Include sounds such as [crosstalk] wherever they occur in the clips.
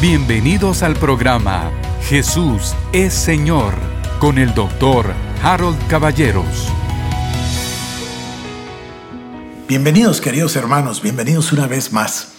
Bienvenidos al programa Jesús es Señor con el doctor Harold Caballeros. Bienvenidos queridos hermanos, bienvenidos una vez más.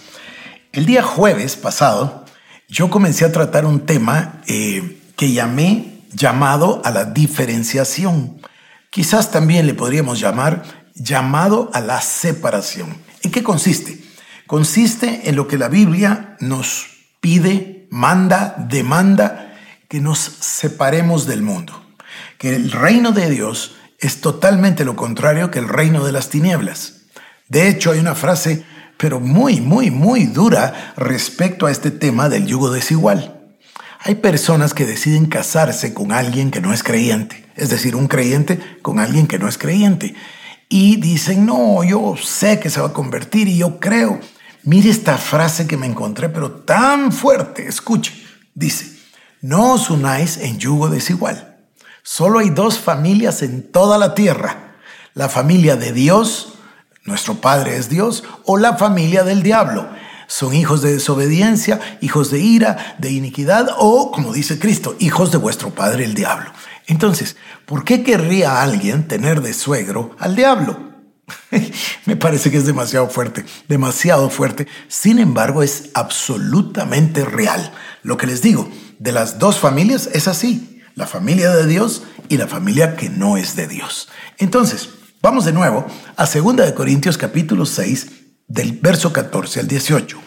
El día jueves pasado yo comencé a tratar un tema eh, que llamé llamado a la diferenciación. Quizás también le podríamos llamar llamado a la separación. ¿En qué consiste? Consiste en lo que la Biblia nos pide, manda, demanda, que nos separemos del mundo. Que el reino de Dios es totalmente lo contrario que el reino de las tinieblas. De hecho, hay una frase, pero muy, muy, muy dura respecto a este tema del yugo desigual. Hay personas que deciden casarse con alguien que no es creyente, es decir, un creyente con alguien que no es creyente. Y dicen, no, yo sé que se va a convertir y yo creo. Mire esta frase que me encontré, pero tan fuerte. Escuche. Dice, no os unáis en yugo desigual. Solo hay dos familias en toda la tierra. La familia de Dios, nuestro Padre es Dios, o la familia del diablo son hijos de desobediencia, hijos de ira, de iniquidad o, como dice Cristo, hijos de vuestro padre el diablo. Entonces, ¿por qué querría alguien tener de suegro al diablo? [laughs] Me parece que es demasiado fuerte, demasiado fuerte. Sin embargo, es absolutamente real. Lo que les digo, de las dos familias es así, la familia de Dios y la familia que no es de Dios. Entonces, vamos de nuevo a 2 Corintios capítulo 6, del verso 14 al 18.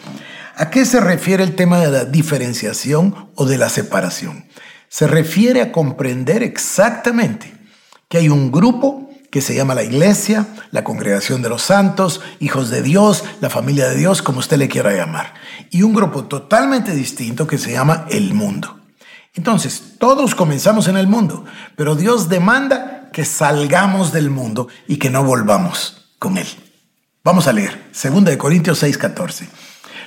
¿A qué se refiere el tema de la diferenciación o de la separación? Se refiere a comprender exactamente que hay un grupo que se llama la iglesia, la congregación de los santos, hijos de Dios, la familia de Dios, como usted le quiera llamar, y un grupo totalmente distinto que se llama el mundo. Entonces, todos comenzamos en el mundo, pero Dios demanda que salgamos del mundo y que no volvamos con él. Vamos a leer, 2 de Corintios 6:14.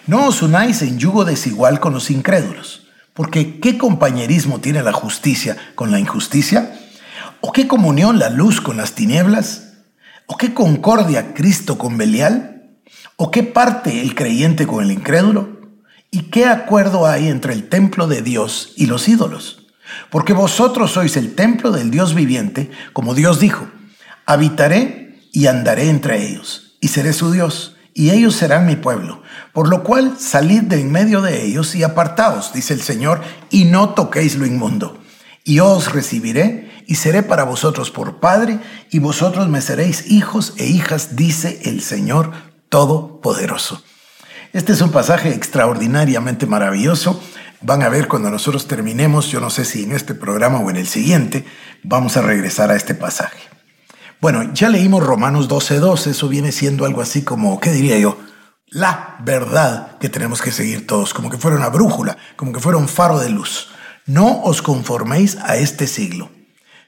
No os unáis en yugo desigual con los incrédulos, porque ¿qué compañerismo tiene la justicia con la injusticia? ¿O qué comunión la luz con las tinieblas? ¿O qué concordia Cristo con Belial? ¿O qué parte el creyente con el incrédulo? ¿Y qué acuerdo hay entre el templo de Dios y los ídolos? Porque vosotros sois el templo del Dios viviente, como Dios dijo, habitaré y andaré entre ellos y seré su Dios, y ellos serán mi pueblo. Por lo cual salid de en medio de ellos y apartaos, dice el Señor, y no toquéis lo inmundo. Y os recibiré y seré para vosotros por Padre, y vosotros me seréis hijos e hijas, dice el Señor Todopoderoso. Este es un pasaje extraordinariamente maravilloso. Van a ver cuando nosotros terminemos, yo no sé si en este programa o en el siguiente, vamos a regresar a este pasaje. Bueno, ya leímos Romanos 12.2, eso viene siendo algo así como, ¿qué diría yo? La verdad que tenemos que seguir todos, como que fuera una brújula, como que fuera un faro de luz. No os conforméis a este siglo,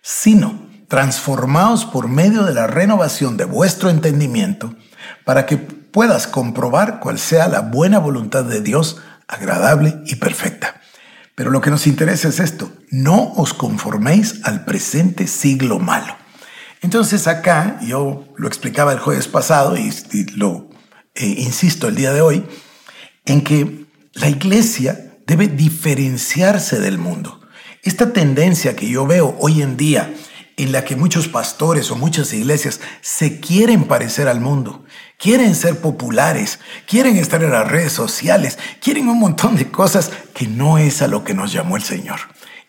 sino transformaos por medio de la renovación de vuestro entendimiento, para que puedas comprobar cuál sea la buena voluntad de Dios, agradable y perfecta. Pero lo que nos interesa es esto, no os conforméis al presente siglo malo entonces acá, yo lo explicaba el jueves pasado y, lo eh, insisto el día de hoy, en que la iglesia debe diferenciarse del mundo. Esta tendencia que yo veo hoy en día en la que muchos pastores o muchas iglesias se quieren parecer al mundo, quieren ser populares, quieren estar en las redes sociales, quieren un montón de cosas que no es a lo que nos llamó el Señor.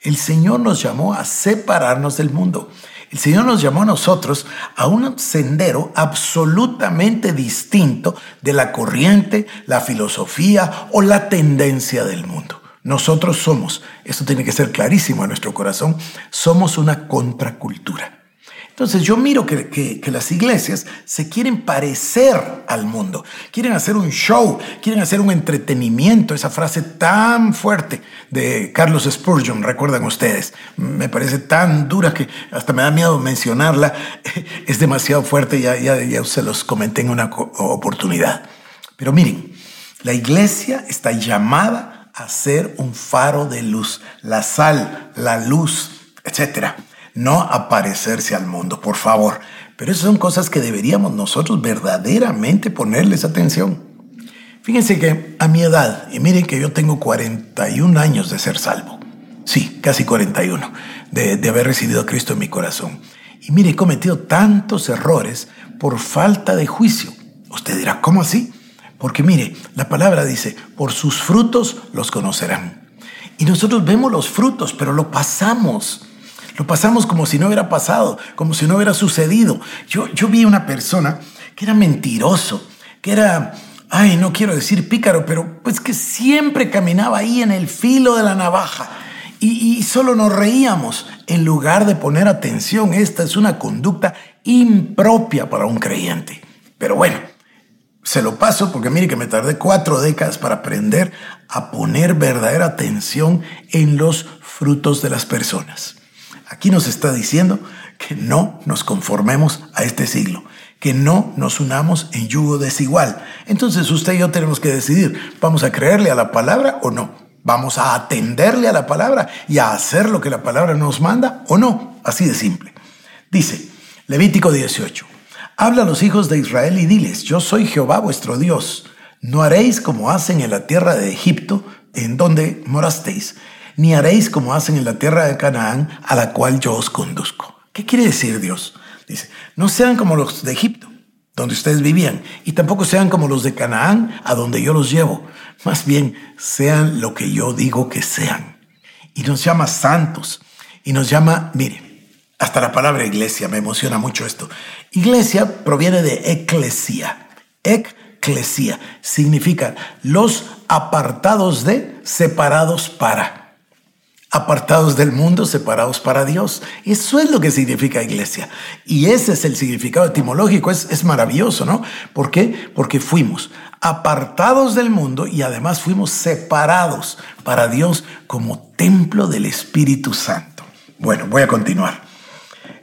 El Señor nos llamó a separarnos del mundo. El Señor nos llamó a nosotros a un sendero absolutamente distinto de la corriente, la filosofía o la tendencia del mundo. Nosotros somos, esto tiene que ser clarísimo en nuestro corazón, somos una contracultura. Entonces yo miro que, las iglesias se quieren parecer al mundo, quieren hacer un show, quieren hacer un entretenimiento, esa frase tan fuerte de Carlos Spurgeon, recuerdan ustedes, me parece tan dura que hasta me da miedo mencionarla, [laughs] es demasiado fuerte, ya, ya, ya se los comenté en una oportunidad. Pero miren, la iglesia está llamada a ser un faro de luz, la sal, la luz, etcétera no aparecerse al mundo, por favor. Pero esas son cosas que deberíamos nosotros verdaderamente ponerles atención. Fíjense que a mi edad, y miren que yo tengo 41 años de ser salvo, sí, casi 41, de, de haber recibido a Cristo en mi corazón. Y mire, he cometido tantos errores por falta de juicio. Usted dirá, ¿cómo así? Porque mire, la palabra dice, por sus frutos los conocerán. Y nosotros vemos los frutos, pero lo pasamos. Lo pasamos como si no hubiera pasado, como si no hubiera sucedido. Yo, yo vi una persona que era mentiroso, que era, ay, no quiero decir pícaro, pero pues que siempre caminaba ahí en el filo de la navaja. Y, y solo nos reíamos en lugar de poner atención. Esta es una conducta impropia para un creyente. Pero bueno, se lo paso porque mire que me tardé cuatro décadas para aprender a poner verdadera atención en los frutos de las personas. Aquí nos está diciendo que no nos conformemos a este siglo, que no nos unamos en yugo desigual. Entonces usted y yo tenemos que decidir, ¿vamos a creerle a la palabra o no? ¿Vamos a atenderle a la palabra y a hacer lo que la palabra nos manda o no? Así de simple. Dice Levítico 18. Habla a los hijos de Israel y diles, yo soy Jehová vuestro Dios. No haréis como hacen en la tierra de Egipto, en donde morasteis, ni haréis como hacen en la tierra de Canaán, a la cual yo os conduzco. ¿Qué quiere decir Dios? Dice, no sean como los de Egipto, donde ustedes vivían, y tampoco sean como los de Canaán, a donde yo los llevo. Más bien, sean lo que yo digo que sean. Y nos llama santos, y nos llama, mire, hasta la palabra iglesia, me emociona mucho esto. Iglesia proviene de eclesia. Eclesia significa los apartados de, separados para. Apartados del mundo, separados para Dios. Eso es lo que significa iglesia. Y ese es el significado etimológico. Es, es maravilloso, ¿no? ¿Por qué? Porque fuimos apartados del mundo y además fuimos separados para Dios como templo del Espíritu Santo. Bueno, voy a continuar.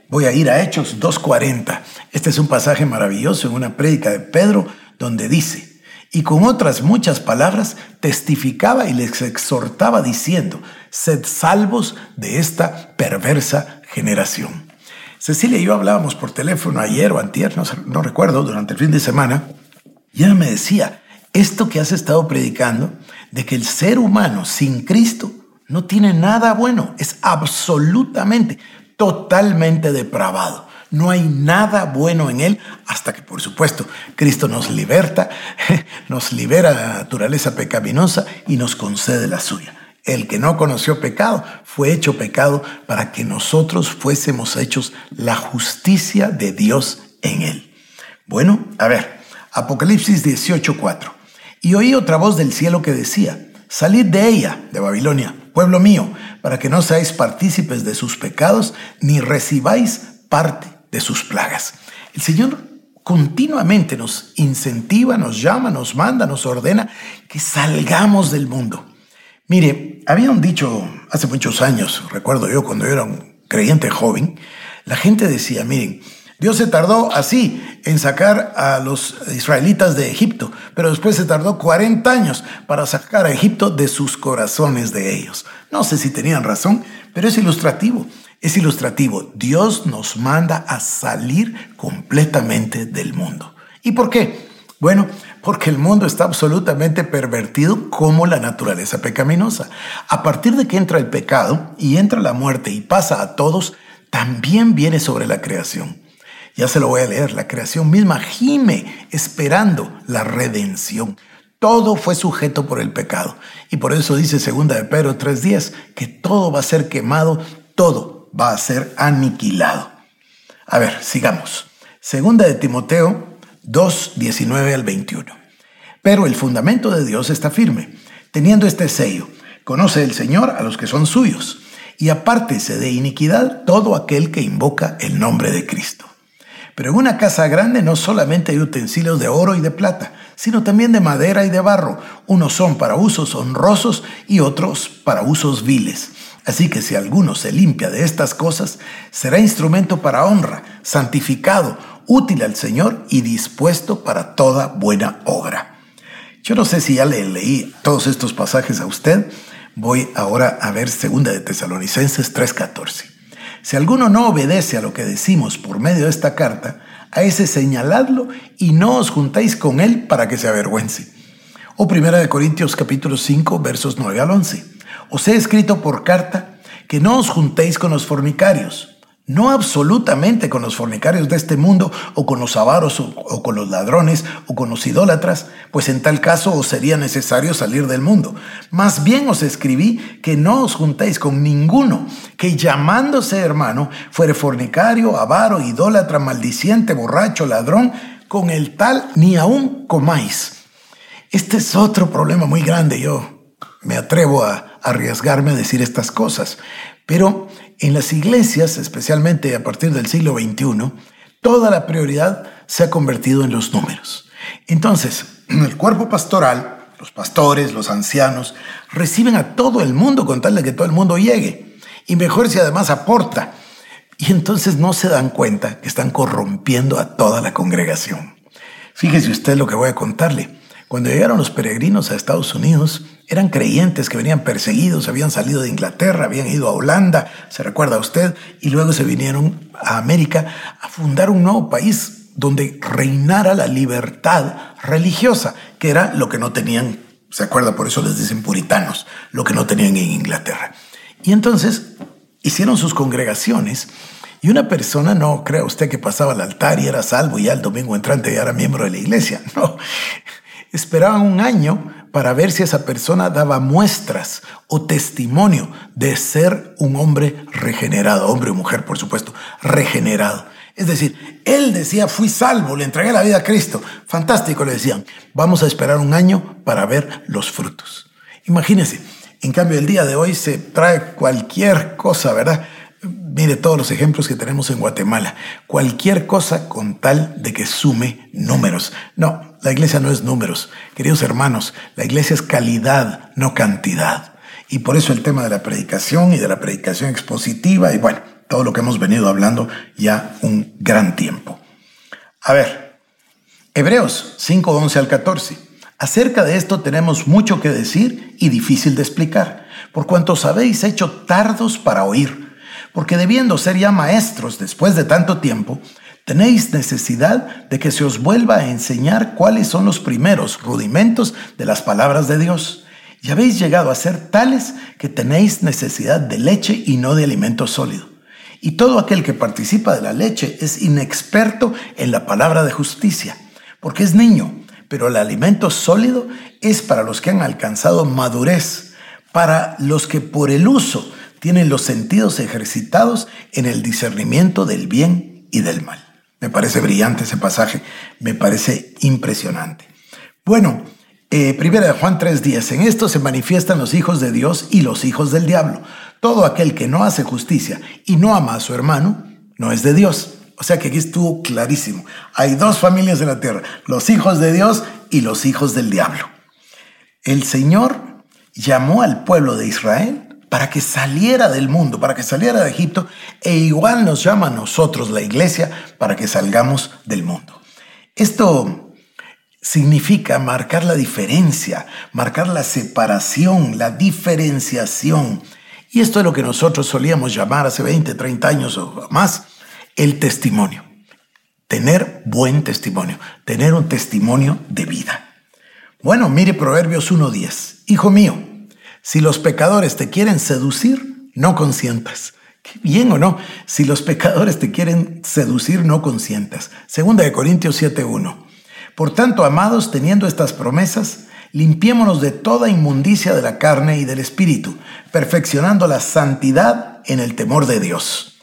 Voy a ir a Hechos 2.40. Este es un pasaje maravilloso en una prédica de Pedro donde dice, y con otras muchas palabras testificaba y les exhortaba diciendo, sed salvos de esta perversa generación. Cecilia y yo hablábamos por teléfono ayer o antier, no, no recuerdo, durante el fin de semana, y ella me decía, esto que has estado predicando, de que el ser humano sin Cristo no tiene nada bueno, es absolutamente totalmente depravado. No hay nada bueno en él hasta que, por supuesto, Cristo nos liberta, [laughs] nos libera de la naturaleza pecaminosa y nos concede la suya. El que no conoció pecado fue hecho pecado para que nosotros fuésemos hechos la justicia de Dios en él. Bueno, a ver, Apocalipsis 18:4. Y oí otra voz del cielo que decía, salid de ella, de Babilonia, pueblo mío, para que no seáis partícipes de sus pecados, ni recibáis parte de sus plagas. El Señor continuamente nos incentiva, nos llama, nos manda, nos ordena que salgamos del mundo. Mire, había un dicho hace muchos años, recuerdo yo cuando yo era un creyente joven, la gente decía, miren, Dios se tardó así en sacar a los israelitas de Egipto, pero después se tardó 40 años para sacar a Egipto de sus corazones de ellos. No sé si tenían razón, pero es ilustrativo. Es ilustrativo. Dios nos manda a salir completamente del mundo. ¿Y por qué? Bueno, porque el mundo está absolutamente pervertido como la naturaleza pecaminosa. A partir de que entra el pecado y entra la muerte y pasa a todos, también viene sobre la creación. Ya se lo voy a leer. La creación misma gime esperando la redención. Todo fue sujeto por el pecado. Y por eso dice segunda de Pedro 3.10 que todo va a ser quemado, todo va a ser aniquilado. A ver, sigamos. Segunda de Timoteo 2.19 al 21. Pero el fundamento de Dios está firme, teniendo este sello. Conoce el Señor a los que son suyos, y apártese de iniquidad todo aquel que invoca el nombre de Cristo. Pero en una casa grande no solamente hay utensilios de oro y de plata, sino también de madera y de barro. Unos son para usos honrosos y otros para usos viles. Así que si alguno se limpia de estas cosas, será instrumento para honra, santificado, útil al Señor y dispuesto para toda buena obra. Yo no sé si ya le leí todos estos pasajes a usted. Voy ahora a ver 2 de Tesalonicenses 3:14. Si alguno no obedece a lo que decimos por medio de esta carta, a ese señaladlo y no os juntáis con él para que se avergüence. O Primera de Corintios capítulo 5 versos 9 al 11. Os he escrito por carta que no os juntéis con los fornicarios, no absolutamente con los fornicarios de este mundo o con los avaros o, con los ladrones o con los idólatras, pues en tal caso os sería necesario salir del mundo. Más bien os escribí que no os juntéis con ninguno que llamándose hermano fuere fornicario, avaro, idólatra, maldiciente, borracho, ladrón, con el tal ni aún comáis. Este es otro problema muy grande. Yo me atrevo a arriesgarme a decir estas cosas. Pero en las iglesias, especialmente a partir del siglo XXI, toda la prioridad se ha convertido en los números. Entonces, el cuerpo pastoral, los pastores, los ancianos, reciben a todo el mundo con tal de que todo el mundo llegue. Y mejor si además aporta. Y entonces no se dan cuenta que están corrompiendo a toda la congregación. Fíjese usted lo que voy a contarle. Cuando llegaron los peregrinos a Estados Unidos, eran creyentes que venían perseguidos, habían salido de Inglaterra, habían ido a Holanda, se recuerda usted, y luego se vinieron a América a fundar un nuevo país donde reinara la libertad religiosa, que era lo que no tenían, se acuerda, por eso les dicen puritanos, lo que no tenían en Inglaterra. Y entonces hicieron sus congregaciones y una persona, no crea usted que pasaba al altar y era salvo y ya el domingo entrante ya era miembro de la iglesia, [laughs] no. Esperaban un año para ver si esa persona daba muestras o testimonio de ser un hombre regenerado, hombre o mujer, por supuesto, regenerado. Es decir, él decía, fui salvo, le entregué la vida a Cristo. Fantástico, le decían. Vamos a esperar un año para ver los frutos. Imagínense, en cambio el día de hoy se trae cualquier cosa, ¿verdad? Mire todos los ejemplos que tenemos en Guatemala. Cualquier cosa con tal de que sume números. No, la iglesia no es números. Queridos hermanos, la iglesia es calidad, no cantidad. Y por eso el tema de la predicación y de la predicación expositiva y bueno, todo lo que hemos venido hablando ya un gran tiempo. A ver, Hebreos 5, 11 al 14. Acerca de esto tenemos mucho que decir y difícil de explicar, por cuanto habéis hecho tardos para oír, porque debiendo ser ya maestros después de tanto tiempo, Tenéis necesidad de que se os vuelva a enseñar cuáles son los primeros rudimentos de las palabras de Dios. Y habéis llegado a ser tales que tenéis necesidad de leche y no de alimento sólido. Y todo aquel que participa de la leche es inexperto en la palabra de justicia, porque es niño, pero el alimento sólido es para los que han alcanzado madurez, para los que por el uso tienen los sentidos ejercitados en el discernimiento del bien y del mal. Me parece brillante ese pasaje, me parece impresionante. Bueno, eh, primera de Juan 3:10, en esto se manifiestan los hijos de Dios y los hijos del diablo. Todo aquel que no hace justicia y no ama a su hermano, no es de Dios. O sea que aquí estuvo clarísimo. Hay dos familias en la tierra, los hijos de Dios y los hijos del diablo. El Señor llamó al pueblo de Israel para que saliera del mundo, para que saliera de Egipto, e igual nos llama a nosotros, la iglesia, para que salgamos del mundo. Esto significa marcar la diferencia, marcar la separación, la diferenciación. Y esto es lo que nosotros solíamos llamar hace 20, 30 años o más, el testimonio. Tener buen testimonio, tener un testimonio de vida. Bueno, mire Proverbios 1.10. Hijo mío, si los pecadores te quieren seducir, no consientas. Qué bien o no. Si los pecadores te quieren seducir, no consientas. Segunda de Corintios 7:1. Por tanto, amados, teniendo estas promesas, limpiémonos de toda inmundicia de la carne y del espíritu, perfeccionando la santidad en el temor de Dios.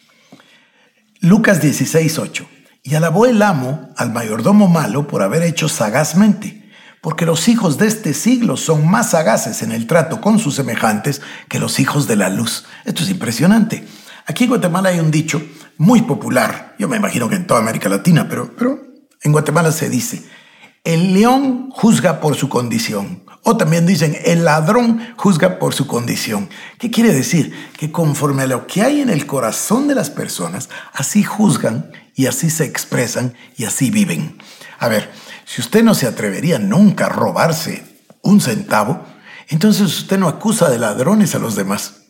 Lucas 16:8. Y alabó el amo al mayordomo malo por haber hecho sagazmente porque los hijos de este siglo son más sagaces en el trato con sus semejantes que los hijos de la luz. Esto es impresionante. Aquí en Guatemala hay un dicho muy popular, yo me imagino que en toda América Latina, pero, pero en Guatemala se dice, el león juzga por su condición. O también dicen, el ladrón juzga por su condición. ¿Qué quiere decir? Que conforme a lo que hay en el corazón de las personas, así juzgan y así se expresan y así viven. A ver, si usted no se atrevería nunca a robarse un centavo, entonces usted no acusa de ladrones a los demás.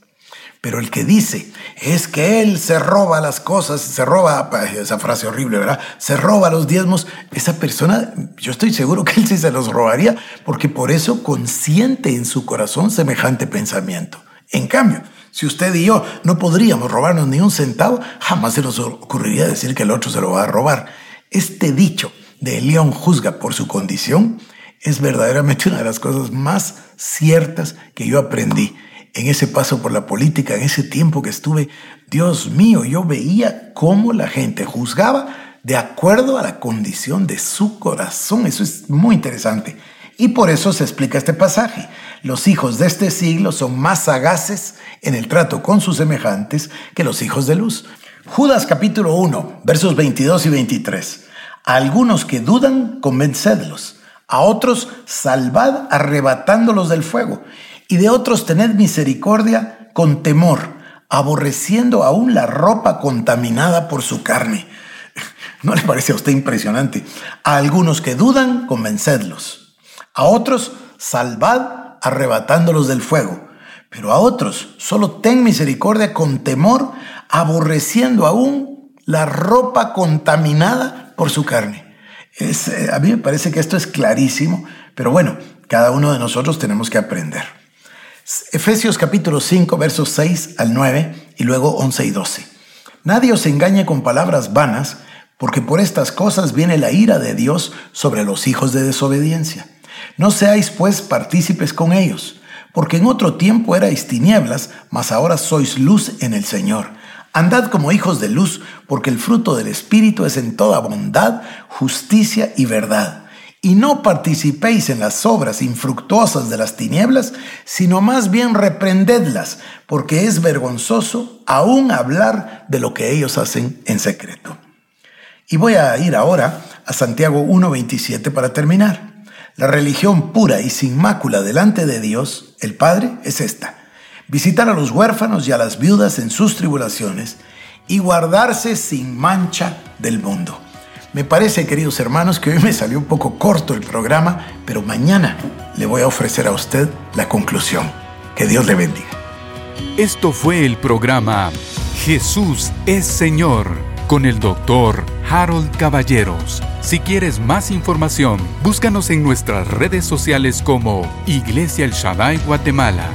Pero el que dice es que él se roba las cosas, se roba, esa frase horrible, ¿verdad? Se roba los diezmos. Esa persona, yo estoy seguro que él sí se los robaría, porque por eso consiente en su corazón semejante pensamiento. En cambio, si usted y yo no podríamos robarnos ni un centavo, jamás se nos ocurriría decir que el otro se lo va a robar. Este dicho de león juzga por su condición es verdaderamente [laughs] una de las cosas más ciertas que yo aprendí en ese paso por la política, en ese tiempo que estuve, Dios mío, yo veía cómo la gente juzgaba de acuerdo a la condición de su corazón. Eso es muy interesante. Y por eso se explica este pasaje. Los hijos de este siglo son más sagaces en el trato con sus semejantes que los hijos de luz. Judas capítulo 1, versos 22 y 23. A algunos que dudan, convencedlos. A otros, salvad arrebatándolos del fuego y de otros tened misericordia con temor, aborreciendo aún la ropa contaminada por su carne. [laughs] ¿No le parece a usted impresionante? A algunos que dudan, convencedlos. A otros, salvad arrebatándolos del fuego. Pero a otros, solo ten misericordia con temor, aborreciendo aún la ropa contaminada por su carne. Eh, a mí me parece que esto es clarísimo, pero bueno, cada uno de nosotros tenemos que aprender. Efesios capítulo 5, versos 6 al 9 y luego 11 y 12. Nadie os engañe con palabras vanas, porque por estas cosas viene la ira de Dios sobre los hijos de desobediencia. No seáis pues partícipes con ellos, porque en otro tiempo erais tinieblas, mas ahora sois luz en el Señor. Andad como hijos de luz, porque el fruto del Espíritu es en toda bondad, justicia y verdad y no participéis en las obras infructuosas de las tinieblas, sino más bien reprendedlas, porque es vergonzoso aún hablar de lo que ellos hacen en secreto. Y voy a ir ahora a Santiago 1.27 para terminar. La religión pura y sin mácula delante de Dios, el Padre, es esta. Visitar a los huérfanos y a las viudas en sus tribulaciones y guardarse sin mancha del mundo. Me parece, queridos hermanos, que hoy me salió un poco corto el programa, pero mañana le voy a ofrecer a usted la conclusión. Que Dios le bendiga. Esto fue el programa Jesús es Señor con el doctor Harold Caballeros. Si quieres más información, búscanos en nuestras redes sociales como Iglesia El Shaddai Guatemala